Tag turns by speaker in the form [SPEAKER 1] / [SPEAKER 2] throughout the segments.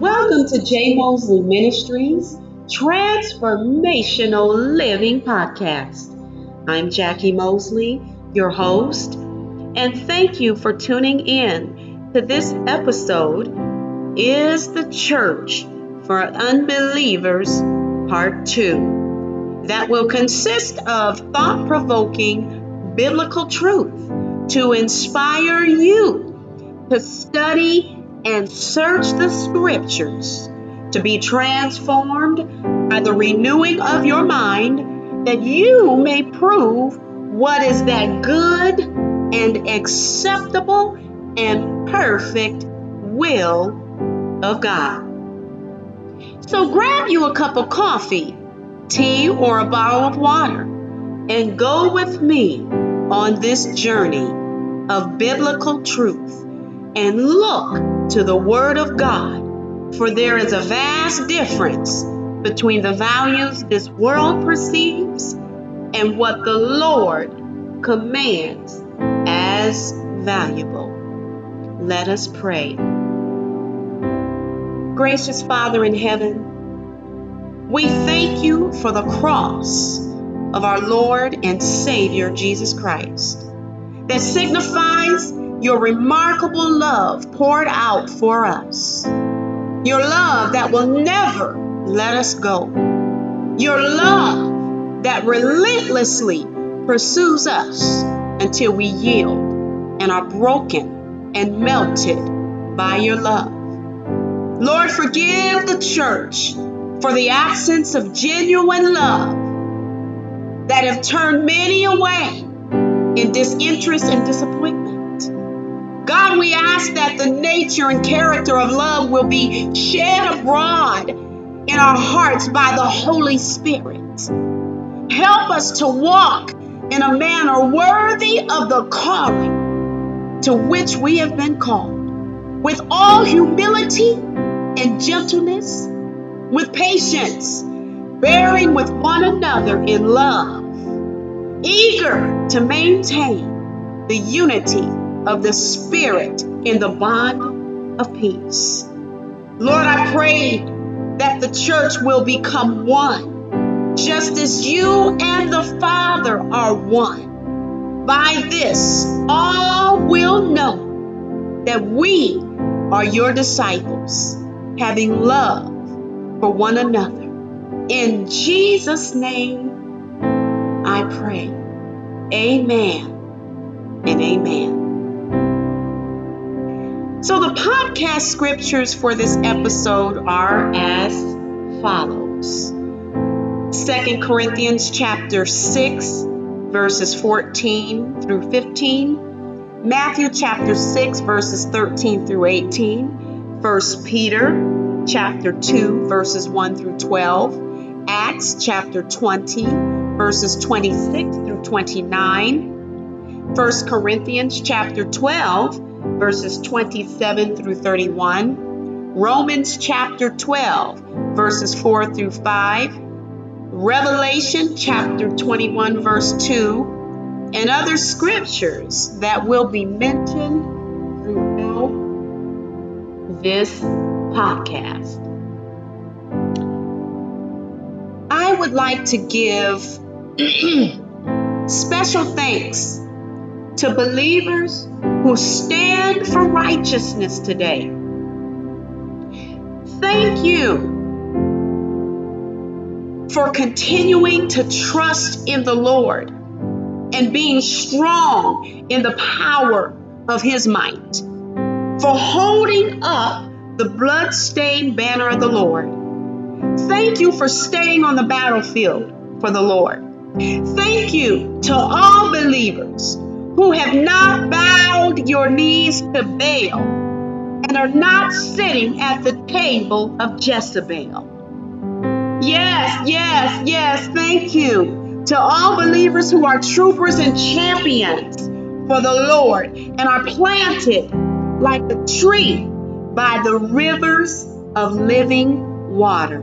[SPEAKER 1] Welcome to J. Mosley Ministries Transformational Living Podcast. I'm Jackie Mosley, your host, and thank you for tuning in to this episode Is the Church for Unbelievers Part 2 that will consist of thought provoking biblical truth to inspire you to study and search the scriptures to be transformed by the renewing of your mind that you may prove what is that good and acceptable and perfect will of God. So grab you a cup of coffee, tea, or a bottle of water and go with me on this journey of biblical truth and look to the Word of God, for there is a vast difference between the values this world perceives and what the Lord commands as valuable. Let us pray. Gracious Father in heaven, we thank you for the cross of our Lord and Savior Jesus Christ that signifies your remarkable love poured out for us. Your love that will never let us go. Your love that relentlessly pursues us until we yield and are broken and melted by your love. Lord, forgive the church for the absence of genuine love that have turned many away in disinterest and disappointment. God, we ask that the nature and character of love will be shed abroad in our hearts by the Holy Spirit. Help us to walk in a manner worthy of the calling to which we have been called, with all humility and gentleness, with patience, bearing with one another in love, eager to maintain the unity of the Spirit in the bond of peace. Lord, I pray that the church will become one, just as you and the Father are one. By this, all will know that we are your disciples, having love for one another. In Jesus' name, I pray. Amen and amen. So the podcast scriptures for this episode are as follows. 2 Corinthians chapter 6 verses 14 through 15, Matthew chapter 6 verses 13 through 18, 1 Peter chapter 2 verses 1 through 12, Acts chapter 20 verses 26 through 29, 1 Corinthians chapter 12 verses 27 through 31, Romans chapter 12, verses 4 through 5, Revelation chapter 21, verse 2, and other scriptures that will be mentioned throughout this podcast. I would like to give special thanks to believers who stand for righteousness today. Thank you for continuing to trust in the Lord and being strong in the power of His might, for holding up the blood-stained banner of the Lord. Thank you for staying on the battlefield for the Lord. Thank you to all believers who have not bowed your knees to Baal and are not sitting at the table of Jezebel. Yes, yes, yes, thank you to all believers who are troopers and champions for the Lord and are planted like a tree by the rivers of living water.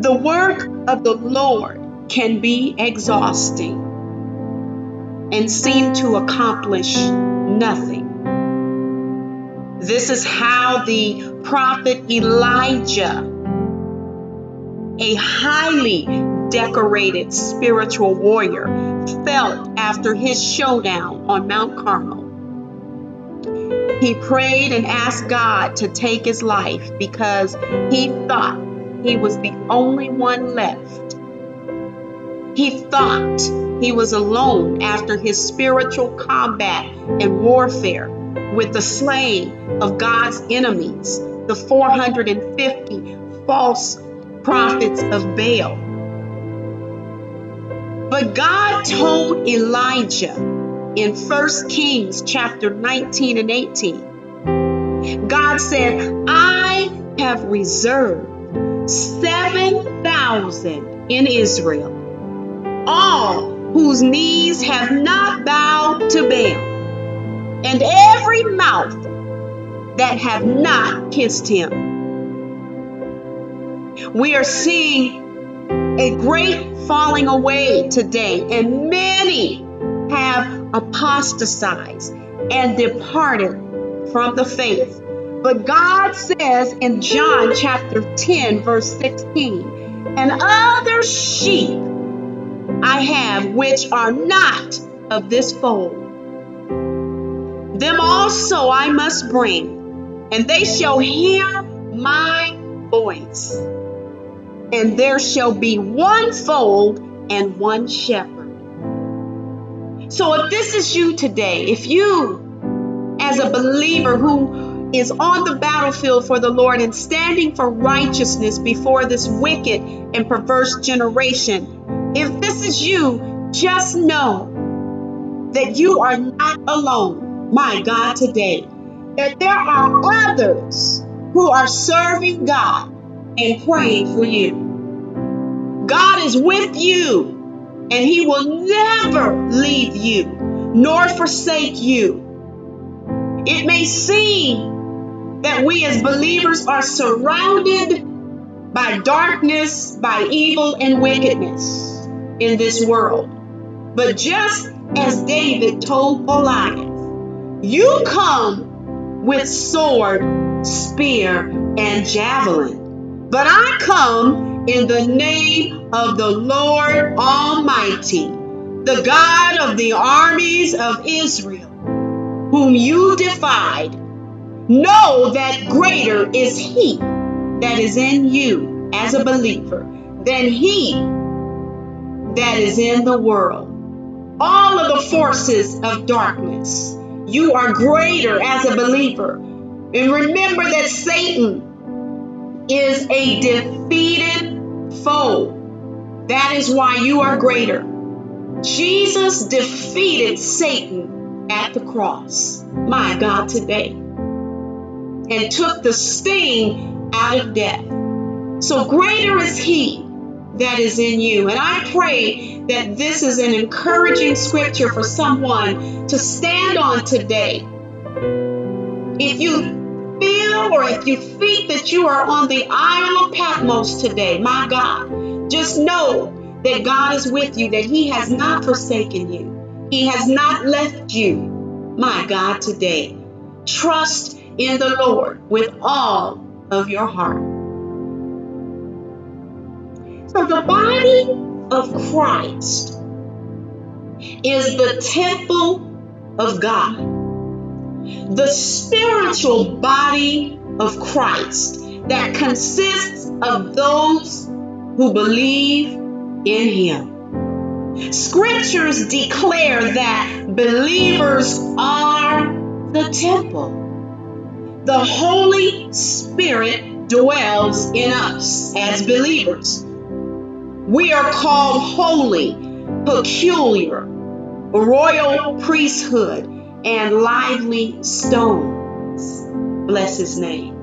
[SPEAKER 1] The work of the Lord can be exhausting and seem to accomplish nothing. This is how the prophet Elijah, a highly decorated spiritual warrior, felt after his showdown on Mount Carmel. He prayed and asked God to take his life because he thought he was the only one left. He thought he was alone after his spiritual combat and warfare with the slaying of God's enemies, the 450 false prophets of Baal. But God told Elijah in 1 Kings chapter 19 and 18. God said, I have reserved 7,000 in Israel, all whose knees have not bowed to Baal, and every mouth that have not kissed him. We are seeing a great falling away today, and many have apostatized and departed from the faith. But God says in John chapter 10, verse 16, and other sheep I have which are not of this fold. Them also I must bring, and they shall hear my voice. And there shall be one fold and one shepherd. So if this is you today, if you, as a believer who is on the battlefield for the Lord and standing for righteousness before this wicked and perverse generation, if this is you, just know that you are not alone, my God, today. That there are others who are serving God and praying for you. God is with you and he will never leave you nor forsake you. It may seem that we as believers are surrounded by darkness, by evil and wickedness in this world. But just as David told Goliath, you come with sword, spear, and javelin, but I come in the name of the Lord Almighty, the God of the armies of Israel, whom you defied. Know that greater is He that is in you as a believer than He that is in the world. All of the forces of darkness, you are greater as a believer. And remember that Satan is a defeated foe. That is why you are greater. Jesus defeated Satan at the cross, my God, today, and took the sting out of death. So greater is He that is in you. And I pray that this is an encouraging scripture for someone to stand on today. If you feel or if you think that you are on the Isle of Patmos today, my God, just know that God is with you, that He has not forsaken you, He has not left you. My God, today, trust in the Lord with all of your heart. So, the body of Christ is the temple of God, the spiritual body of Christ that consists of those who believe in him. Scriptures declare that believers are the temple. The Holy Spirit dwells in us as believers. We are called holy, peculiar, royal priesthood, and lively stones. Bless his name.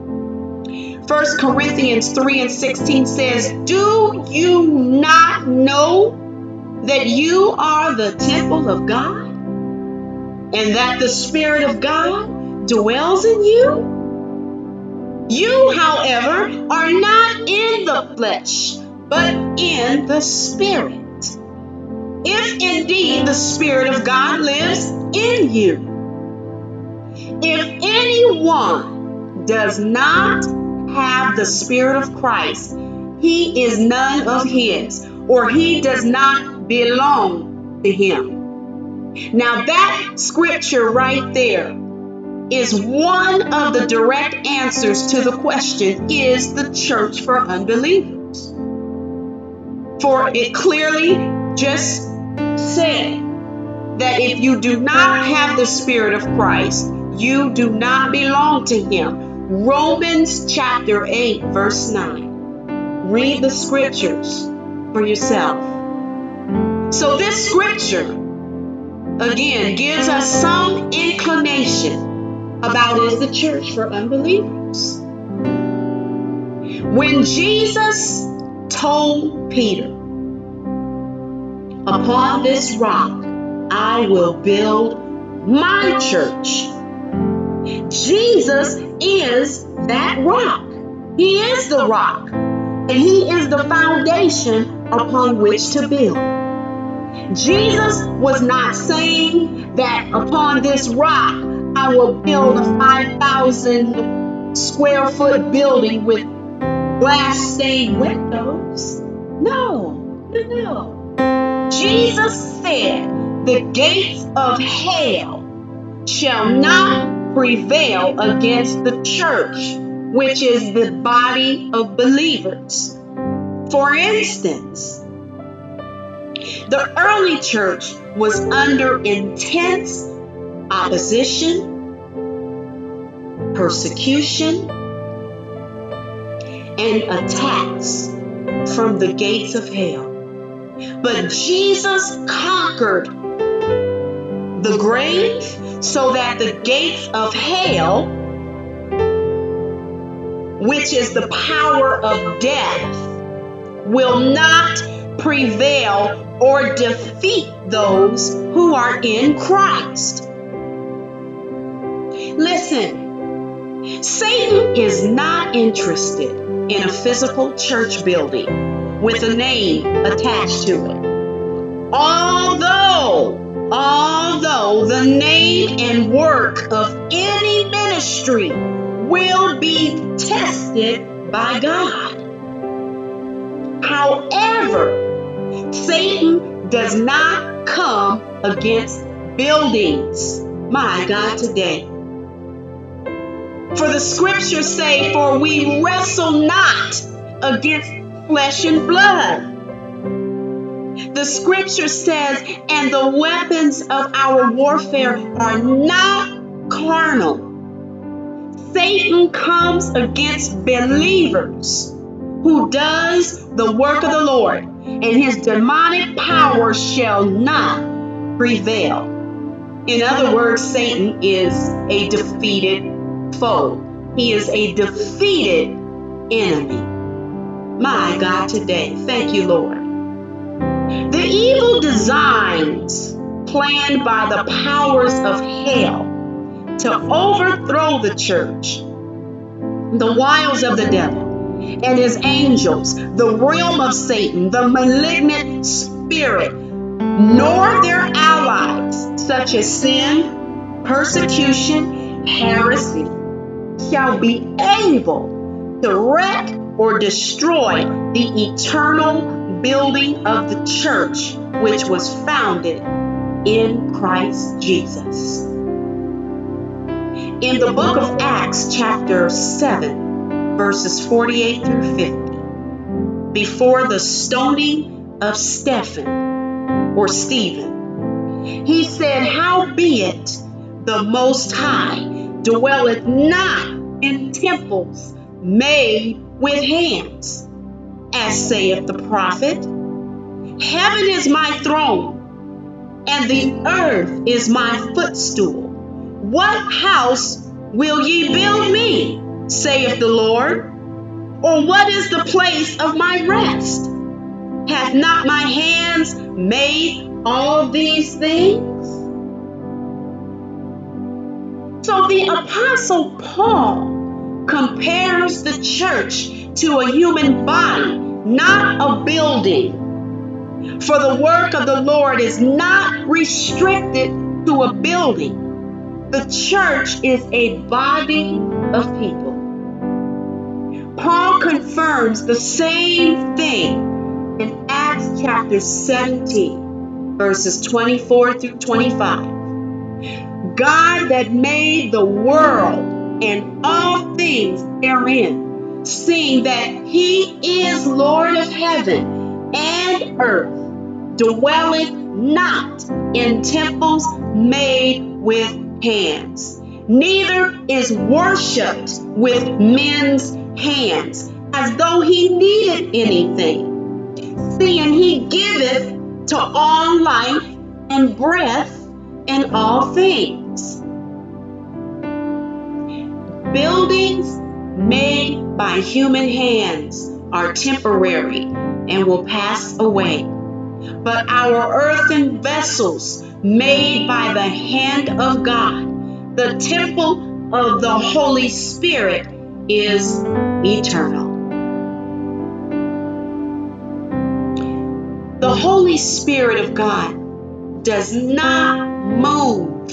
[SPEAKER 1] 1 Corinthians 3 and 16 says, Do you not know that you are the temple of God and that the Spirit of God dwells in you? You, however, are not in the flesh, but in the Spirit. If indeed the Spirit of God lives in you. If anyone does not have the Spirit of Christ, he is none of his, or he does not belong to him. Now, that scripture right there is one of the direct answers to the question Is the church for unbelievers? For it clearly just said that if you do not have the Spirit of Christ, you do not belong to Him. Romans chapter 8, verse 9. Read the scriptures for yourself. So, this scripture, again, gives us some inclination about is the church for unbelievers. When Jesus told Peter, Upon this rock I will build my church. Jesus is that rock. He is the rock. And He is the foundation upon which to build. Jesus was not saying that upon this rock I will build a 5,000 square foot building with glass stained windows. No, no, no. Jesus said, The gates of hell shall not prevail against the church, which is the body of believers. For instance, the early church was under intense opposition, persecution, and attacks from the gates of hell. But Jesus conquered the grave so that the gates of hell, which is the power of death, will not prevail or defeat those who are in Christ. Listen, Satan is not interested in a physical church building with a name attached to it. Although, although the name and work of any ministry will be tested by God. However, Satan does not come against buildings. My God, today. For the scriptures say, For we wrestle not against flesh and blood. The scripture says, and the weapons of our warfare are not carnal. Satan comes against believers who does the work of the Lord, and his demonic power shall not prevail. In other words, Satan is a defeated foe. He is a defeated enemy. My God, today. Thank you, Lord. The evil designs planned by the powers of hell to overthrow the church, the wiles of the devil and his angels, the realm of Satan, the malignant spirit, nor their allies, such as sin, persecution, heresy, shall be able to wreck or destroy the eternal building of the church which was founded in Christ Jesus. In the book of Acts, chapter 7, verses 48 through 50, before the stoning of Stephen or Stephen, he said, Howbeit the Most High dwelleth not in temples made with hands. As saith the prophet, Heaven is my throne, and the earth is my footstool. What house will ye build me, saith the Lord? Or what is the place of my rest? Hath not my hands made all these things? So the Apostle Paul compares the church to a human body, not a building. For the work of the Lord is not restricted to a building. The church is a body of people. Paul confirms the same thing in Acts chapter 17, verses 24 through 25. God that made the world and all things therein, seeing that he is Lord of heaven and earth, dwelleth not in temples made with hands, neither is worshipped with men's hands, as though he needed anything, seeing he giveth to all life and breath and all things. Buildings made by human hands are temporary and will pass away. But our earthen vessels made by the hand of God, the temple of the Holy Spirit, is eternal. The Holy Spirit of God does not move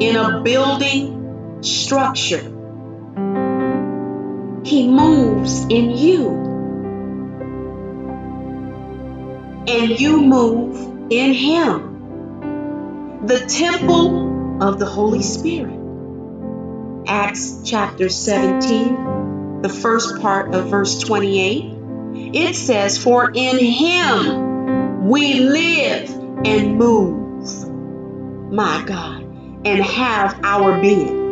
[SPEAKER 1] in a building structure. He moves in you. And you move in Him. The temple of the Holy Spirit. Acts chapter 17, the first part of verse 28. It says, For in Him we live and move, my God, and have our being.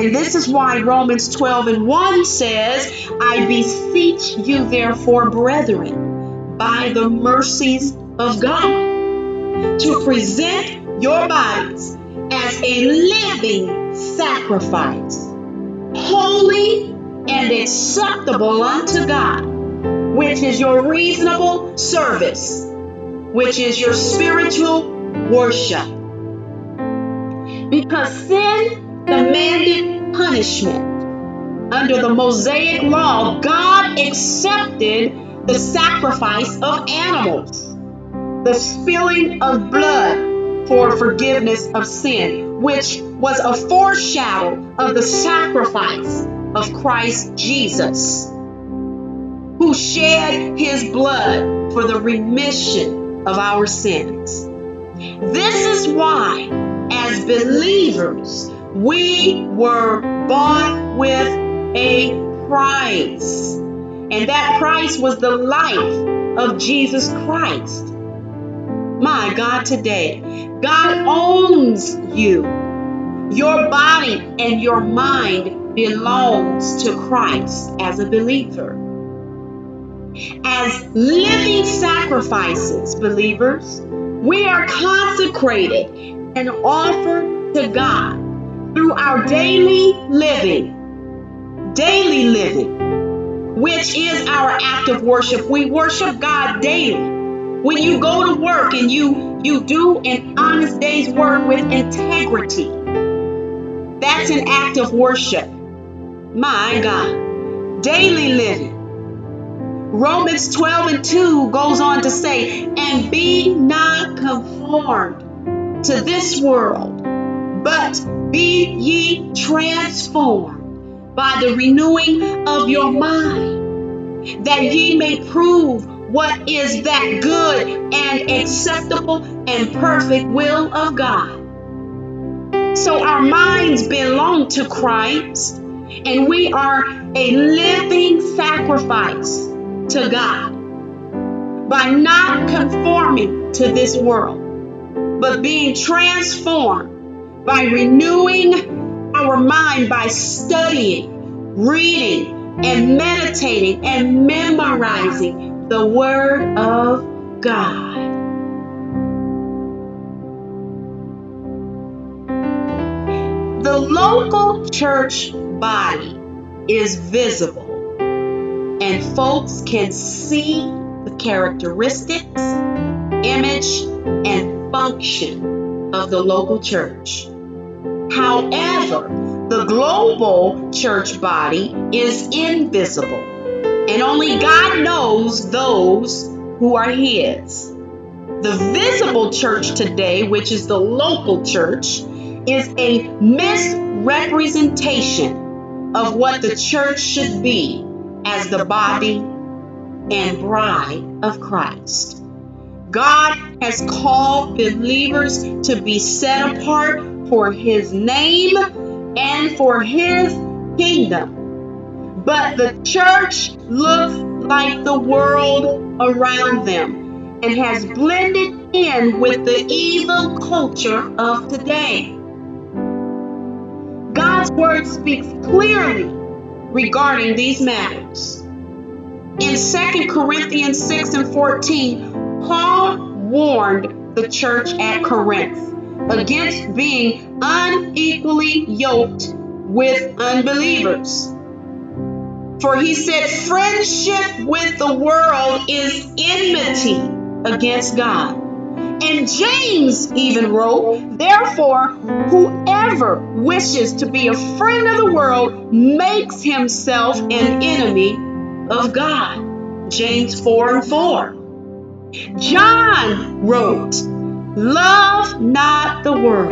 [SPEAKER 1] And this is why Romans 12 and 1 says, I beseech you, therefore, brethren, by the mercies of God, to present your bodies as a living sacrifice, holy and acceptable unto God, which is your reasonable service, which is your spiritual worship. Because sin demanded punishment. Under the Mosaic law, God accepted the sacrifice of animals, the spilling of blood for forgiveness of sin, which was a foreshadow of the sacrifice of Christ Jesus, who shed his blood for the remission of our sins. This is why, as believers, we were bought with a price. And that price was the life of Jesus Christ. My God, today, God owns you. Your body and your mind belongs to Christ as a believer. As living sacrifices, believers, we are consecrated and offered to God through our daily living, daily living, which is our act of worship. We worship God daily. When you go to work and you you do an honest day's work with integrity, that's an act of worship. My God, daily living. Romans 12 and 2 goes on to say, and be not conformed to this world, but be ye transformed by the renewing of your mind, that ye may prove what is that good and acceptable and perfect will of God. So our minds belong to Christ, and we are a living sacrifice to God by not conforming to this world, but being transformed by renewing our mind by studying, reading, and meditating and memorizing the Word of God. The local church body is visible, and folks can see the characteristics, image, and function of the local church. However, the global church body is invisible, and only God knows those who are His. The visible church today, which is the local church, is a misrepresentation of what the church should be as the body and bride of Christ. God has called believers to be set apart for His name and for His kingdom. But the church looks like the world around them and has blended in with the evil culture of today. God's word speaks clearly regarding these matters. In 2 Corinthians 6 and 14, Paul warned the church at Corinth against being unequally yoked with unbelievers. For he said, friendship with the world is enmity against God. And James even wrote, Therefore, whoever wishes to be a friend of the world makes himself an enemy of God. James 4 and 4. John wrote, Love not the world,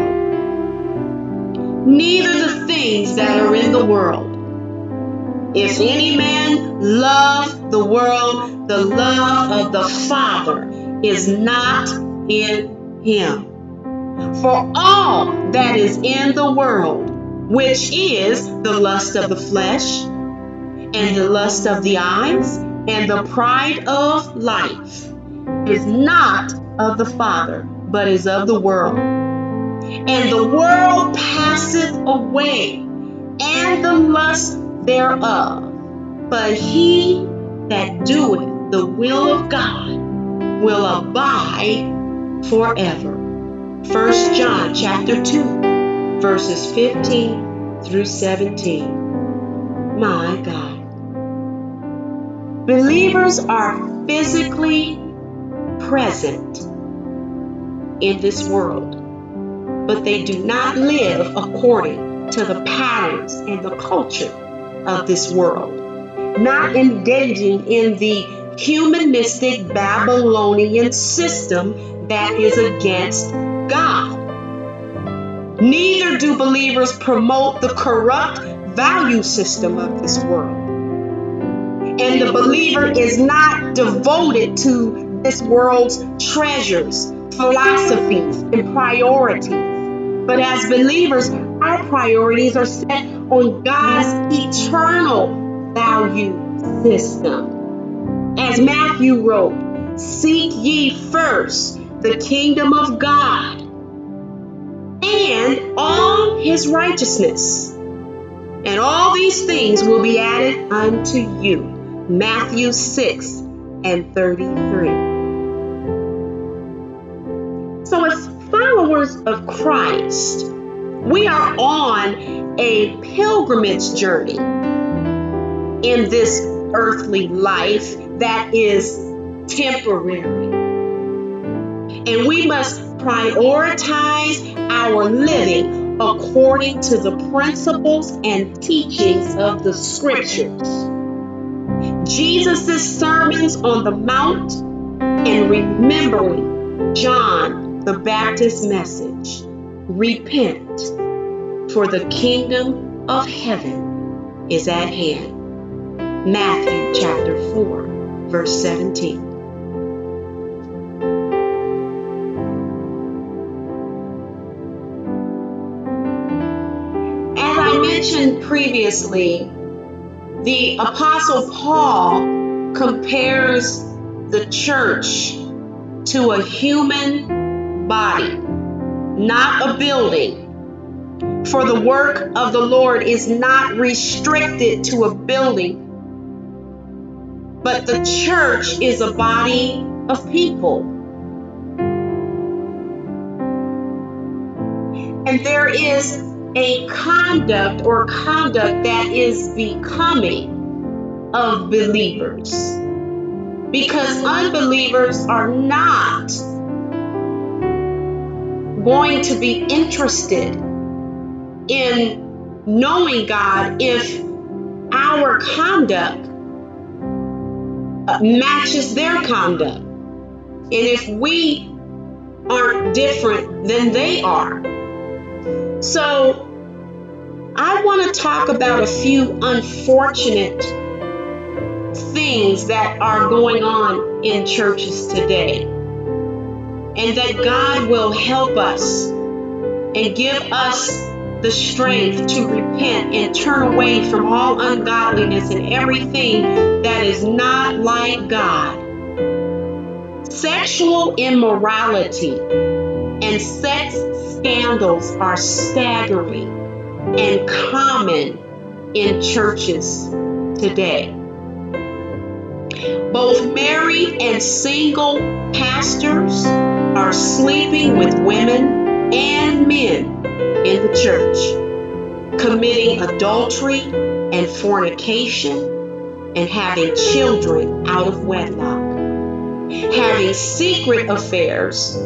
[SPEAKER 1] neither the things that are in the world. If any man love the world, the love of the Father is not in him. For all that is in the world, which is the lust of the flesh, and the lust of the eyes, and the pride of life, is not of the Father, but is of the world. And the world passeth away, and the lust thereof. But he that doeth the will of God will abide forever. 1 John chapter 2, verses 15 through 17. My God. Believers are physically present in this world, but they do not live according to the patterns and the culture of this world, not engaging in the humanistic Babylonian system that is against God. Neither do believers promote the corrupt value system of this world. And the believer is not devoted to this world's treasures, philosophies, and priorities. But as believers, our priorities are set on God's eternal value system. As Matthew wrote, Seek ye first the kingdom of God and all his righteousness. And all these things will be added unto you. Matthew 6 and 33. So, as followers of Christ, we are on a pilgrimage journey in this earthly life that is temporary. And we must prioritize our living according to the principles and teachings of the scriptures. Jesus' sermons on the Mount and remembering John the Baptist message repent, for the kingdom of heaven is at hand. Matthew chapter 4, verse 17. As I mentioned previously, the Apostle Paul compares the church to a human body, not a building. For the work of the Lord is not restricted to a building, but the church is a body of people. And there is a conduct or conduct that is becoming of believers. Because unbelievers are not going to be interested in knowing God if our conduct matches their conduct. And if we aren't different than they are. So, I want to talk about a few unfortunate things that are going on in churches today. And that God will help us and give us the strength to repent and turn away from all ungodliness and everything that is not like God. Sexual immorality and sex scandals are staggering and common in churches today. Both married and single pastors are sleeping with women and men in the church, committing adultery and fornication, and having children out of wedlock, having secret affairs.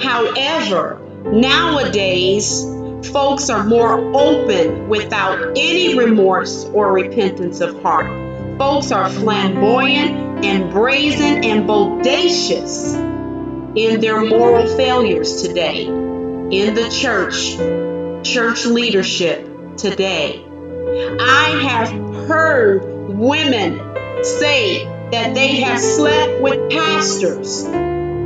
[SPEAKER 1] However, nowadays, folks are more open without any remorse or repentance of heart. Folks are flamboyant and brazen and bodacious in their moral failures today in the church church leadership today. I have heard women say that they have slept with pastors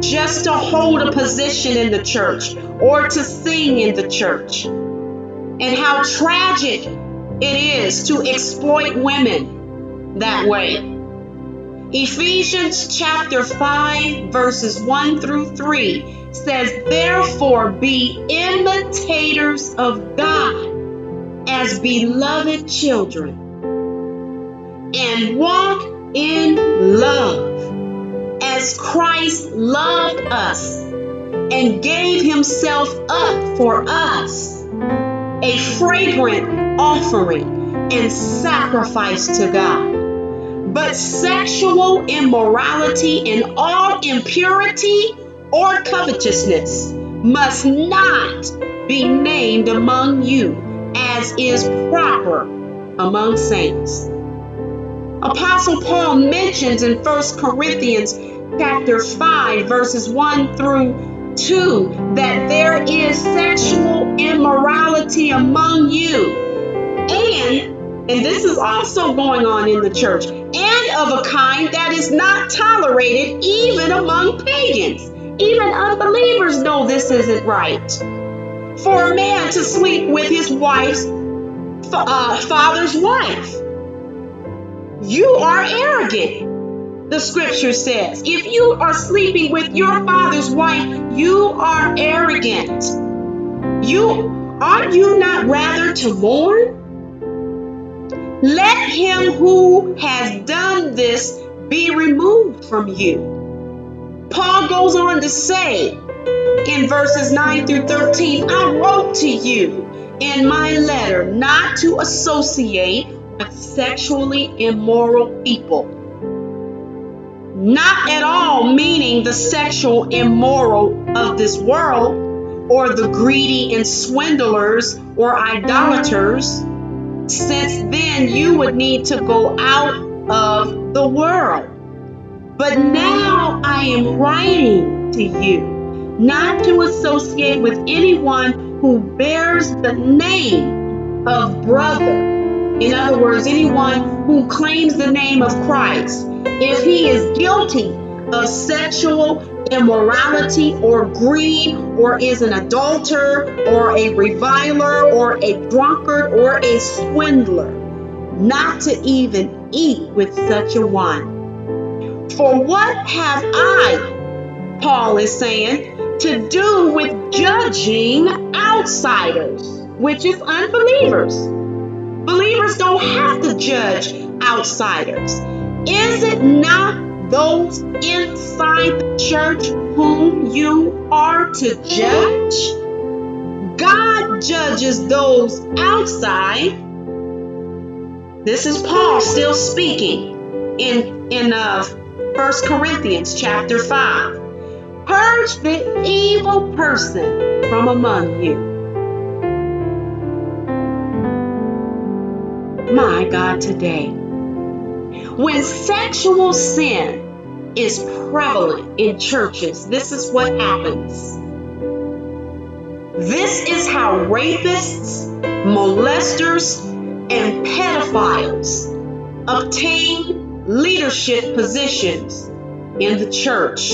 [SPEAKER 1] just to hold a position in the church or to sing in the church. And how tragic it is to exploit women that way. Ephesians chapter 5, verses 1 through 3 says, Therefore be imitators of God as beloved children and walk in love as Christ loved us and gave himself up for us, a fragrant offering and sacrifice to God. But sexual immorality and all impurity or covetousness must not be named among you as is proper among saints. Apostle Paul mentions in 1 Corinthians chapter 5 verses 1 through 2 that there is sexual immorality among you and and this is also going on in the church and of a kind that is not tolerated even among pagans even unbelievers know this isn't right. For a man to sleep with his wife's uh, father's wife. You are arrogant, the scripture says. If you are sleeping with your father's wife, you are arrogant. You are you not rather to mourn? Let him who has done this be removed from you. Paul goes on to say in verses 9 through 13, I wrote to you in my letter not to associate with sexually immoral people. Not at all meaning the sexual immoral of this world or the greedy and swindlers or idolaters, since then you would need to go out of the world. But now I am writing to you not to associate with anyone who bears the name of brother. In other words, anyone who claims the name of Christ. If he is guilty of sexual immorality or greed or is an adulterer or a reviler or a drunkard or a swindler, not to even eat with such a one. For what have I, Paul is saying, to do with judging outsiders, which is unbelievers? Believers don't have to judge outsiders. Is it not those inside the church whom you are to judge? God judges those outside. This is Paul still speaking in in uh, 1 Corinthians chapter 5. Purge the evil person from among you. My God, today, when sexual sin is prevalent in churches, this is what happens. This is how rapists, molesters, and pedophiles obtain leadership positions in the church.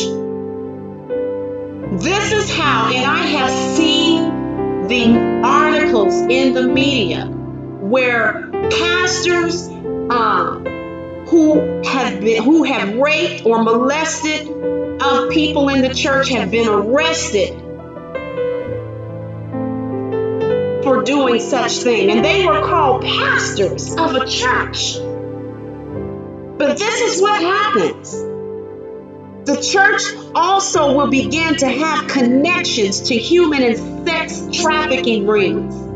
[SPEAKER 1] This is how, and I have seen the articles in the media where pastors uh, who have been who have raped or molested of people in the church have been arrested for doing such thing. And they were called pastors of a church. But this is what happens. The church also will begin to have connections to human and sex trafficking rings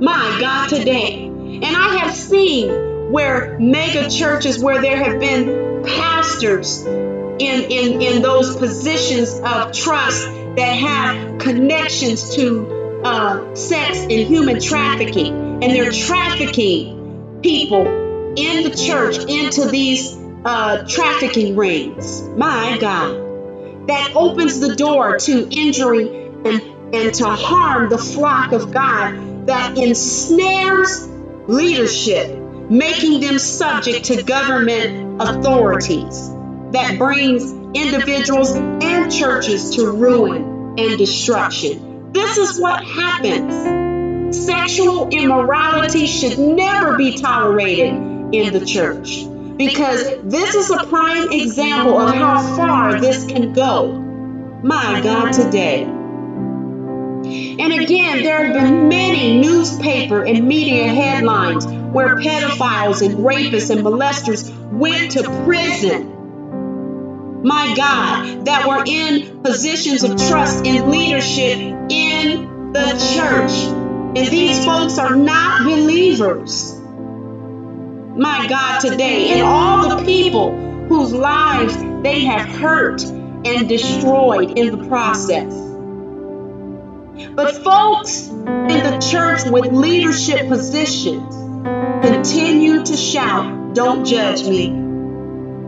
[SPEAKER 1] my god today and i have seen where mega churches where there have been pastors in, in, in those positions of trust that have connections to uh, sex and human trafficking. And they're trafficking people in the church into these uh, trafficking rings. My God. That opens the door to injury and, and to harm the flock of God that ensnares leadership, making them subject to government authorities that brings individuals and churches to ruin and destruction. This is what happens. Sexual immorality should never be tolerated in the church because this is a prime example of how far this can go. My God, today. And again, there have been many newspaper and media headlines where pedophiles and rapists and molesters went to prison my God, that were in positions of trust and leadership in the church. And these folks are not believers. My God, today, and all the people whose lives they have hurt and destroyed in the process. But folks in the church with leadership positions continue to shout, Don't judge me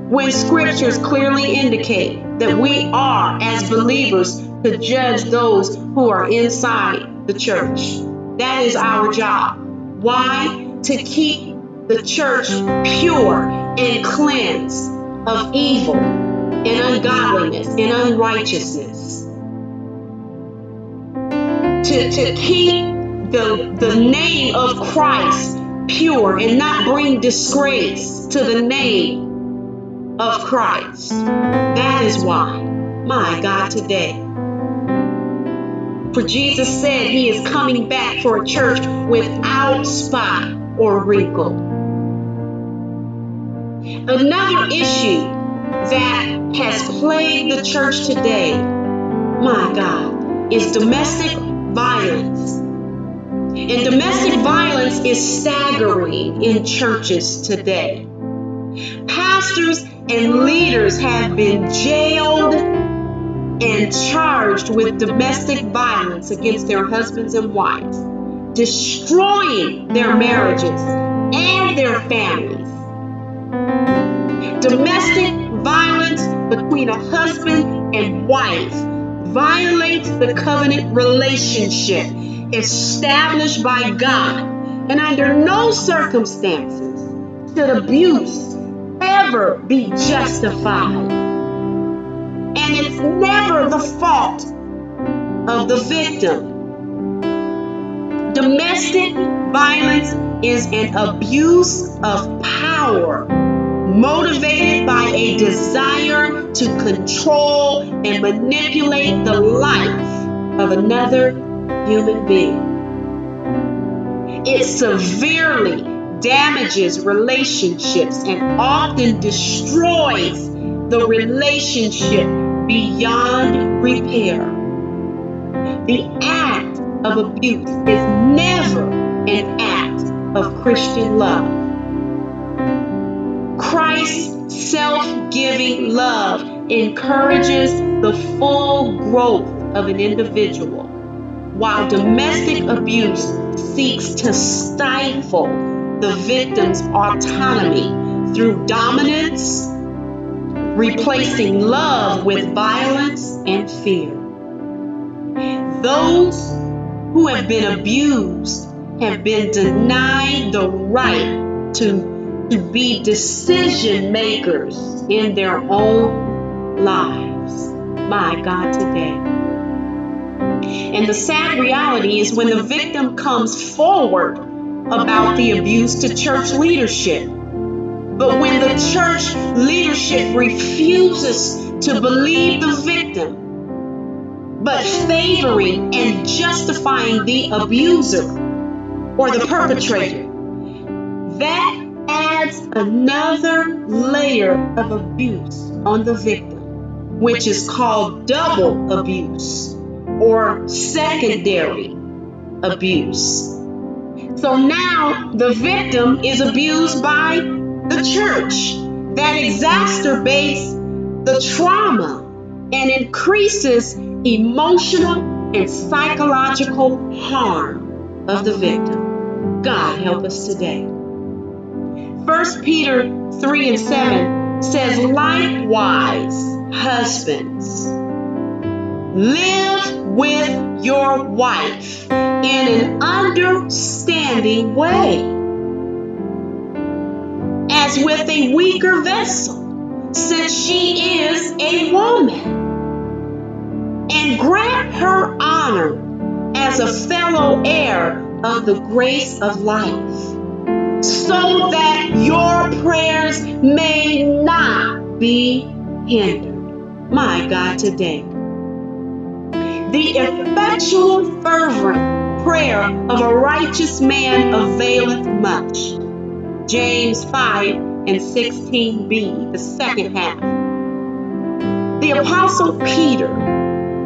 [SPEAKER 1] when scriptures clearly indicate that we are, as believers, to judge those who are inside the church. That is our job. Why? To keep the church pure and cleansed of evil and ungodliness and unrighteousness. To, to keep the, the name of Christ pure and not bring disgrace to the name of Christ. That is why, my God, today. For Jesus said he is coming back for a church without spot or wrinkle. Another issue that has plagued the church today, my God, is domestic violence. And domestic violence is staggering in churches today. Pastors and leaders have been jailed and charged with domestic violence against their husbands and wives, destroying their marriages and their families. Domestic violence between a husband and wife violates the covenant relationship established by God, and under no circumstances should abuse ever be justified. And it's never the fault of the victim. Domestic violence is an abuse of power motivated by a desire to control and manipulate the life of another human being. It severely damages relationships and often destroys the relationship beyond repair. The act of abuse is never an act of Christian love. Christ's self giving love encourages the full growth of an individual, while domestic abuse seeks to stifle the victim's autonomy through dominance, replacing love with violence and fear. Those who have been abused have been denied the right to to be decision makers in their own lives. My God, today. And the sad reality is when the victim comes forward about the abuse to church leadership. But when the church leadership refuses to believe the victim, but favoring and justifying the abuser or the perpetrator, that adds another layer of abuse on the victim, which is called double abuse or secondary abuse. So now the victim is abused by the church that exacerbates the trauma and increases emotional and psychological harm of the victim. God help us today. 1 Peter 3 and 7 says, Likewise, husbands, live with your wife in an understanding way, as with a weaker vessel, since she is a woman, and grant her honor as a fellow heir of the grace of life so that your prayers may not be hindered. My God, today. The effectual, fervent prayer of a righteous man availeth much. James 5 and 16b, the second half. The Apostle Peter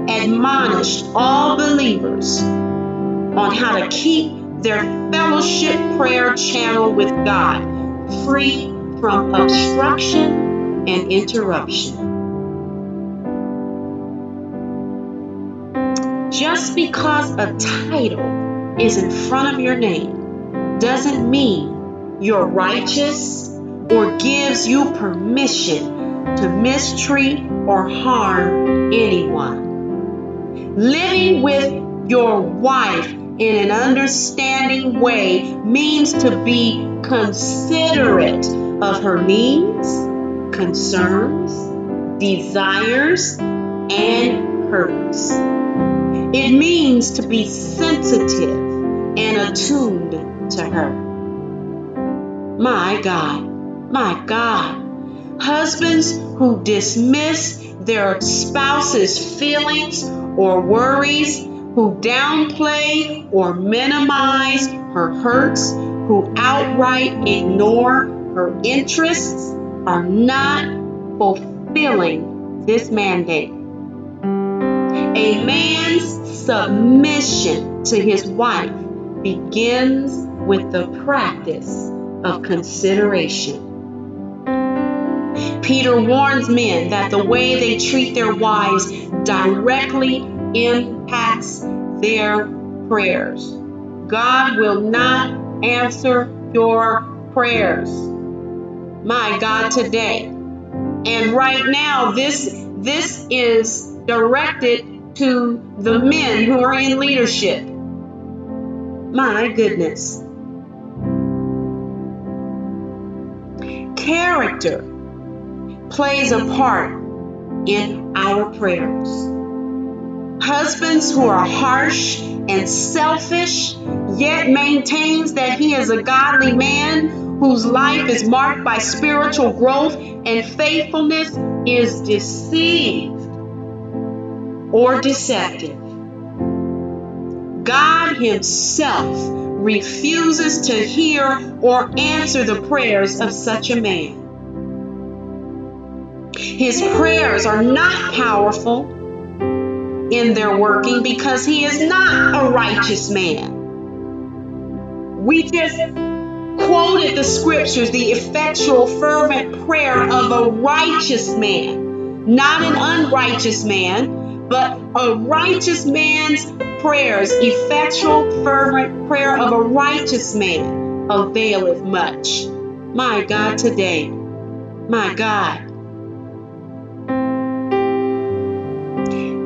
[SPEAKER 1] admonished all believers on how to keep their fellowship prayer channel with God free from obstruction and interruption. Just because a title is in front of your name doesn't mean you're righteous or gives you permission to mistreat or harm anyone. Living with your wife in an understanding way means to be considerate of her needs, concerns, desires, and hurts. It means to be sensitive and attuned to her. My God, my God, husbands who dismiss their spouse's feelings or worries who downplay or minimize her hurts, who outright ignore her interests, are not fulfilling this mandate. A man's submission to his wife begins with the practice of consideration. Peter warns men that the way they treat their wives directly impacts their prayers. God will not answer your prayers. My God, today. And right now, this this is directed to the men who are in leadership. My goodness. Character plays a part in our prayers. Husbands who are harsh and selfish, yet maintains that he is a godly man whose life is marked by spiritual growth and faithfulness is deceived or deceptive. God Himself refuses to hear or answer the prayers of such a man. His prayers are not powerful in their working because he is not a righteous man. We just quoted the scriptures, the effectual, fervent prayer of a righteous man, not an unrighteous man, but a righteous man's prayers, effectual, fervent prayer of a righteous man availeth much. My God, today, my God.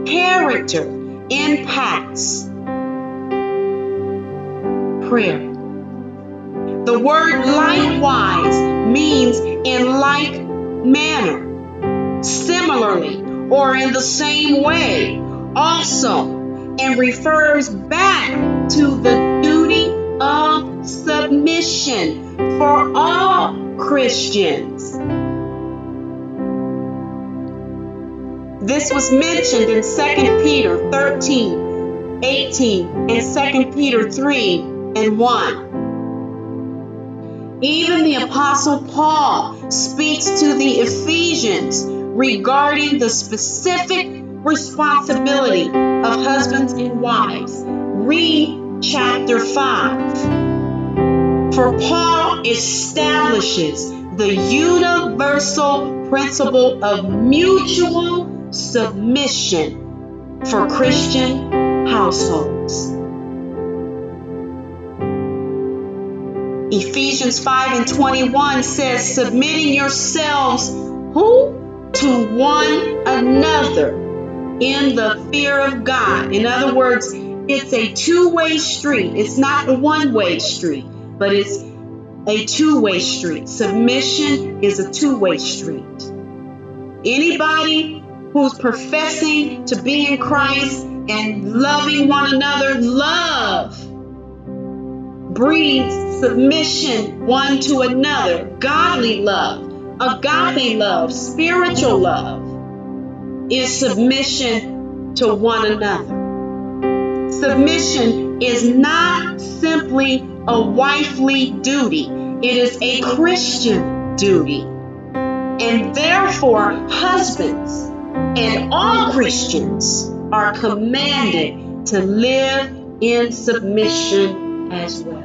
[SPEAKER 1] Character impacts prayer. The word likewise means in like manner, similarly, or in the same way, also, and refers back to the duty of submission for all Christians. This was mentioned in 2 Peter 13, 18, and 2 Peter 3 and 1. Even the Apostle Paul speaks to the Ephesians regarding the specific responsibility of husbands and wives. Read chapter 5. For Paul establishes the universal principle of mutual submission for Christian households. Ephesians 5 and 21 says, submitting yourselves who? To one another in the fear of God. In other words, it's a two way street. It's not a one way street, but it's a two way street. Submission is a two way street. Anybody who's professing to be in Christ and loving one another, love breeds submission one to another, godly love, agape love, spiritual love is submission to one another. Submission is not simply a wifely duty, it is a Christian duty. And therefore, husbands, and all Christians are commanded to live in submission as well.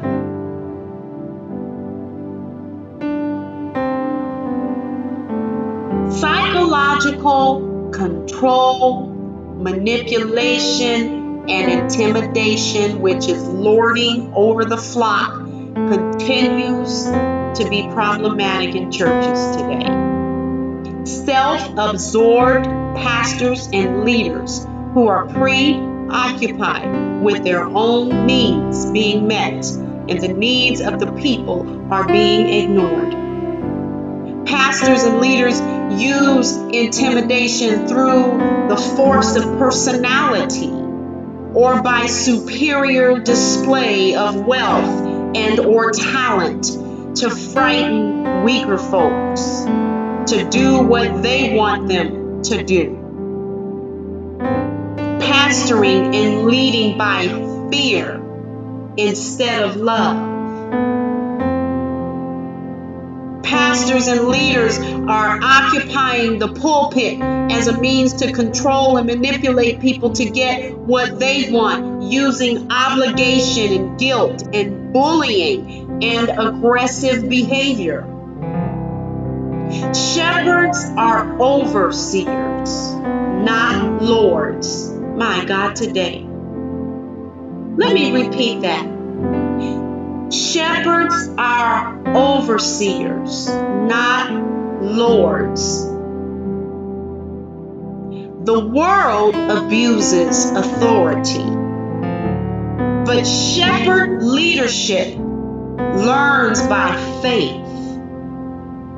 [SPEAKER 1] Psychological control, manipulation, and intimidation, which is lording over the flock, continues to be problematic in churches today self absorbed pastors and leaders who are preoccupied with their own needs being met and the needs of the people are being ignored. Pastors and leaders use intimidation through the force of personality or by superior display of wealth and or talent to frighten weaker folks to do what they want them to do. Pastoring and leading by fear instead of love. Pastors and leaders are occupying the pulpit as a means to control and manipulate people to get what they want using obligation and guilt and bullying and aggressive behavior. Shepherds are overseers, not lords. My God, today. Let me repeat that. Shepherds are overseers, not lords. The world abuses authority, but shepherd leadership learns by faith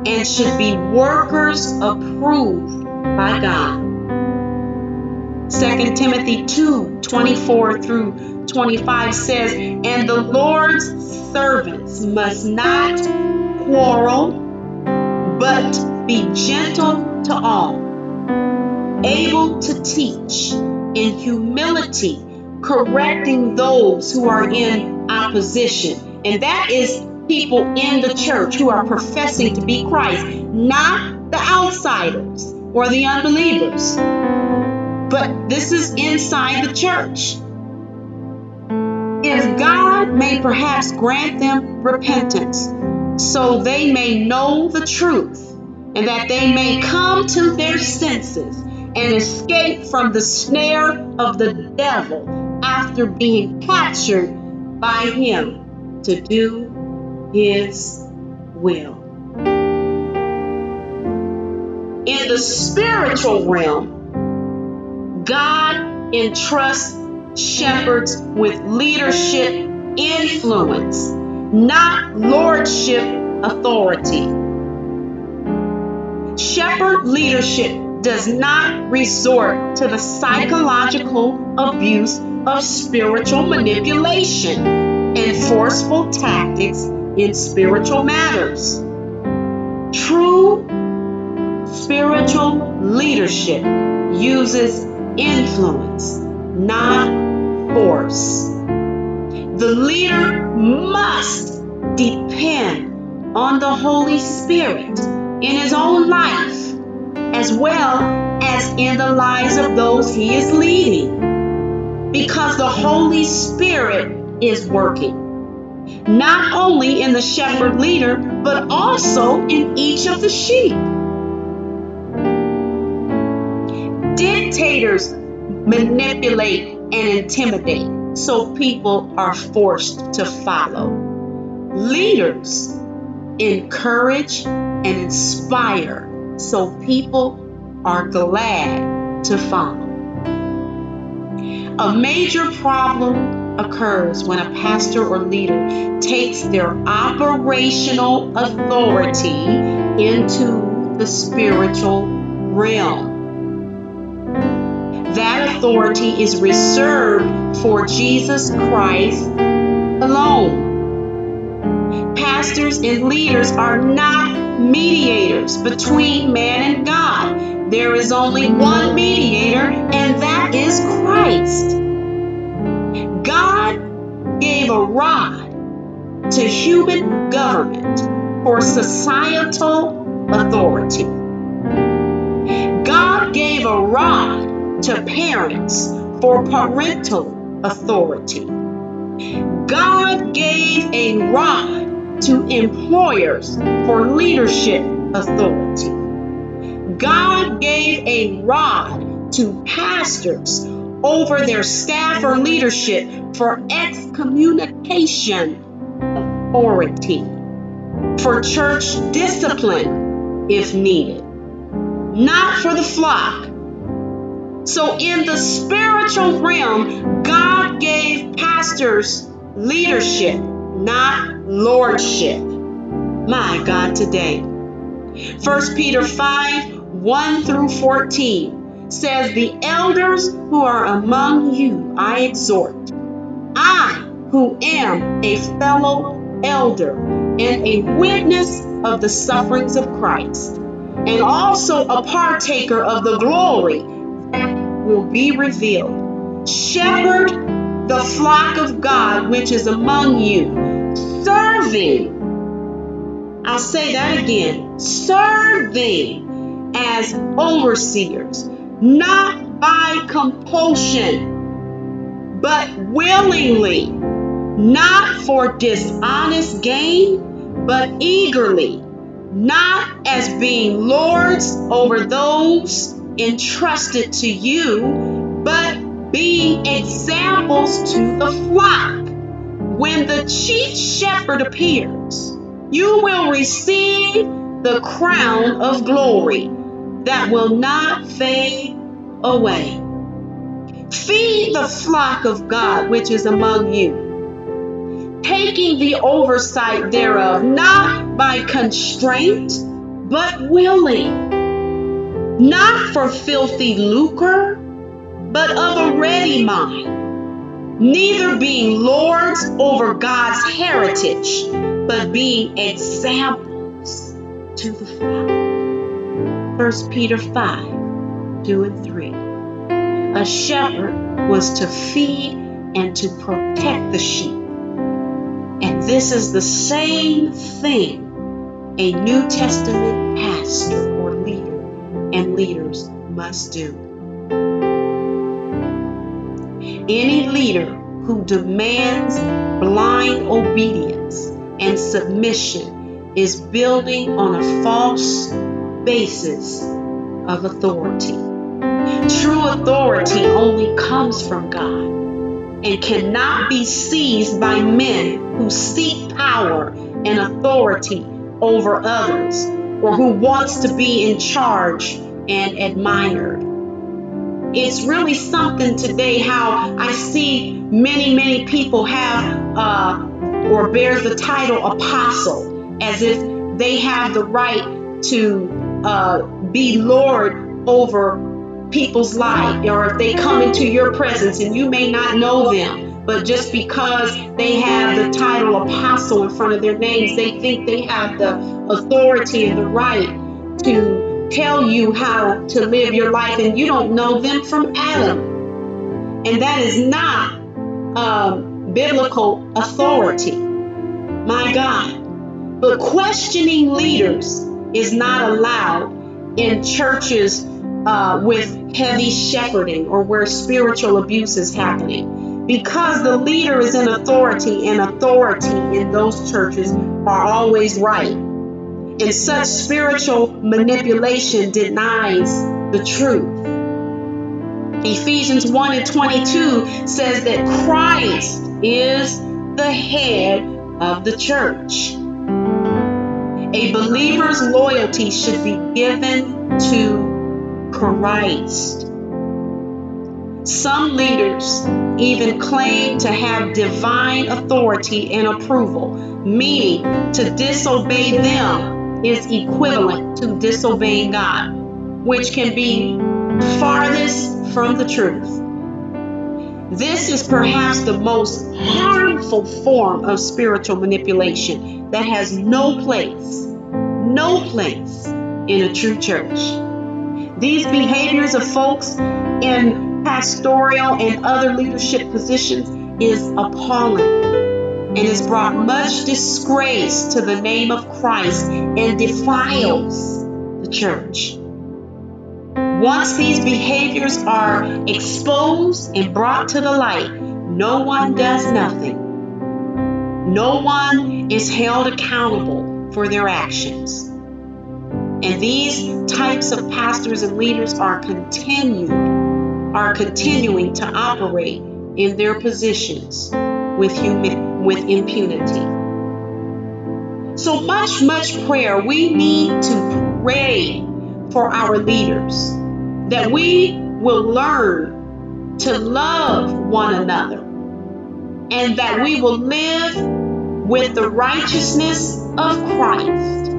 [SPEAKER 1] and should be workers approved by God. 2 Timothy 2 24 through 25 says, And the Lord's servants must not quarrel, but be gentle to all, able to teach, in humility, correcting those who are in opposition. And that is people in the church who are professing to be Christ, not the outsiders or the unbelievers. But this is inside the church. If God may perhaps grant them repentance so they may know the truth and that they may come to their senses and escape from the snare of the devil after being captured by him to do his will. In the spiritual realm, God entrusts shepherds with leadership influence, not lordship authority. Shepherd leadership does not resort to the psychological abuse of spiritual manipulation and forceful tactics in spiritual matters. True spiritual leadership uses influence, not force. The leader must depend on the Holy Spirit in his own life as well as in the lives of those he is leading. Because the Holy Spirit is working. Not only in the shepherd leader, but also in each of the sheep. Dictators manipulate and intimidate so people are forced to follow. Leaders encourage and inspire so people are glad to follow. A major problem occurs when a pastor or leader takes their operational authority into the spiritual realm. That authority is reserved for Jesus Christ alone. Pastors and leaders are not mediators between man and God. There is only one mediator, and that is Christ. Gave a rod to human government for societal authority. God gave a rod to parents for parental authority. God gave a rod to employers for leadership authority. God gave a rod to pastors over their staff or leadership for excommunication authority, for church discipline if needed, not for the flock. So, in the spiritual realm, God gave pastors leadership not lordship. My God, today. 1 Peter 5 1 through 14 says, The elders who are among you I exhort, I who am a fellow elder and a witness of the sufferings of Christ, and also a partaker of the glory that will be revealed. Shepherd the flock of God which is among you, serving. I'll say that again serving as overseers, not by compulsion, but willingly, not for dishonest gain, but eagerly, not as being lords over those entrusted to you, but being examples to the flock. When the chief shepherd appears, you will receive the crown of glory that will not fade away. Feed the flock of God which is among you, taking the oversight thereof, not by constraint, but willing, not for filthy lucre but of a ready mind, neither being lords over God's heritage, but being examples to the flock. 1 Peter 5 2 and 3. A shepherd was to feed and to protect the sheep. And this is the same thing a New Testament pastor or leader and leaders must do. Any leader who demands blind obedience and submission is building on a false basis of authority. True authority only comes from God and cannot be seized by men who seek power and authority over others or who wants to be in charge and admired it's really something today how I see many, many people have uh, or bears the title apostle as if they have the right to uh, be Lord over people's life, or if they come into your presence and you may not know them, but just because they have the title apostle in front of their names, they think they have the authority and the right to tell you how to live your life, and you don't know them from Adam. And that is not um, biblical authority. My God. But questioning leaders is not allowed in churches uh, with heavy shepherding or where spiritual abuse is happening. Because the leader is in authority, and authority in those churches are always right. And such spiritual manipulation denies the truth. Ephesians 1 and 22 says that Christ is the head of the church. A believer's loyalty should be given to Christ. Some leaders even claim to have divine authority and approval, meaning to disobey them is equivalent to disobeying God, which can be farthest from the truth. This is perhaps the most harmful form of spiritual manipulation that has no place no place in a true church. These behaviors of folks in pastoral and other leadership positions is appalling and has brought much disgrace to the name of Christ and defiles the church. Once these behaviors are exposed and brought to the light, no one does nothing. No one is held accountable for their actions. And these types of pastors and leaders are continued are continuing to operate in their positions with with impunity. So much much prayer we need to pray for our leaders that we will learn to love one another and that we will live with the righteousness of Christ.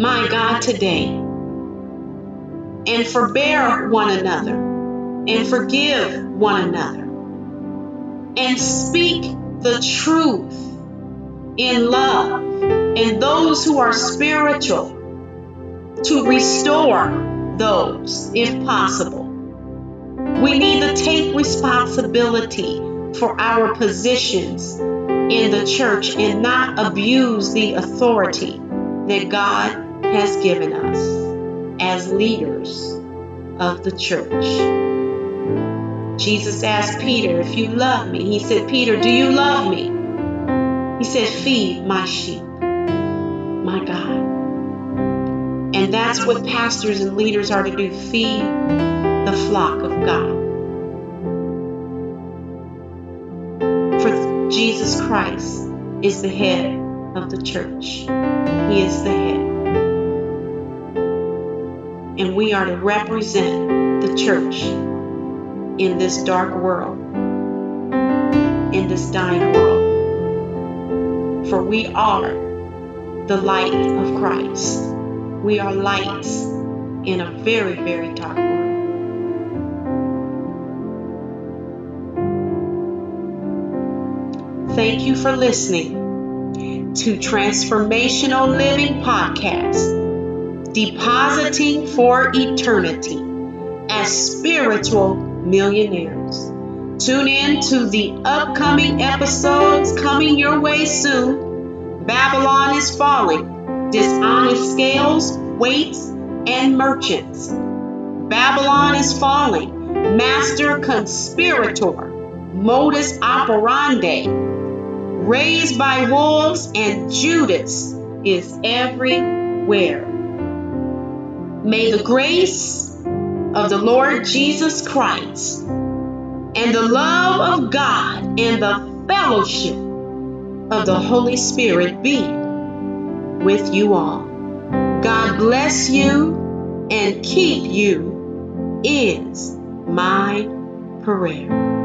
[SPEAKER 1] My God, today. And forbear one another and forgive one another and speak the truth in love and those who are spiritual to restore those if possible. We need to take responsibility for our positions in the church and not abuse the authority that God has given us as leaders of the church. Jesus asked Peter, If you love me, he said, Peter, do you love me? He said, Feed my sheep, my God. And that's what pastors and leaders are to do feed the flock of God. For Jesus Christ is the head of the church. He is the head. And we are to represent the church in this dark world, in this dying world. For we are the light of Christ. We are lights in a very, very dark world. Thank you for listening to Transformational Living Podcast, Depositing for Eternity as Spiritual Millionaires. Tune in to the upcoming episodes coming your way soon. Babylon is falling, dishonest scales, weights, and merchants. Babylon is falling, master conspirator, modus operandi raised by wolves, and Judas is everywhere. May the grace of the Lord Jesus Christ and the love of God and the fellowship of the Holy Spirit be with you all. God bless you and keep you is my prayer.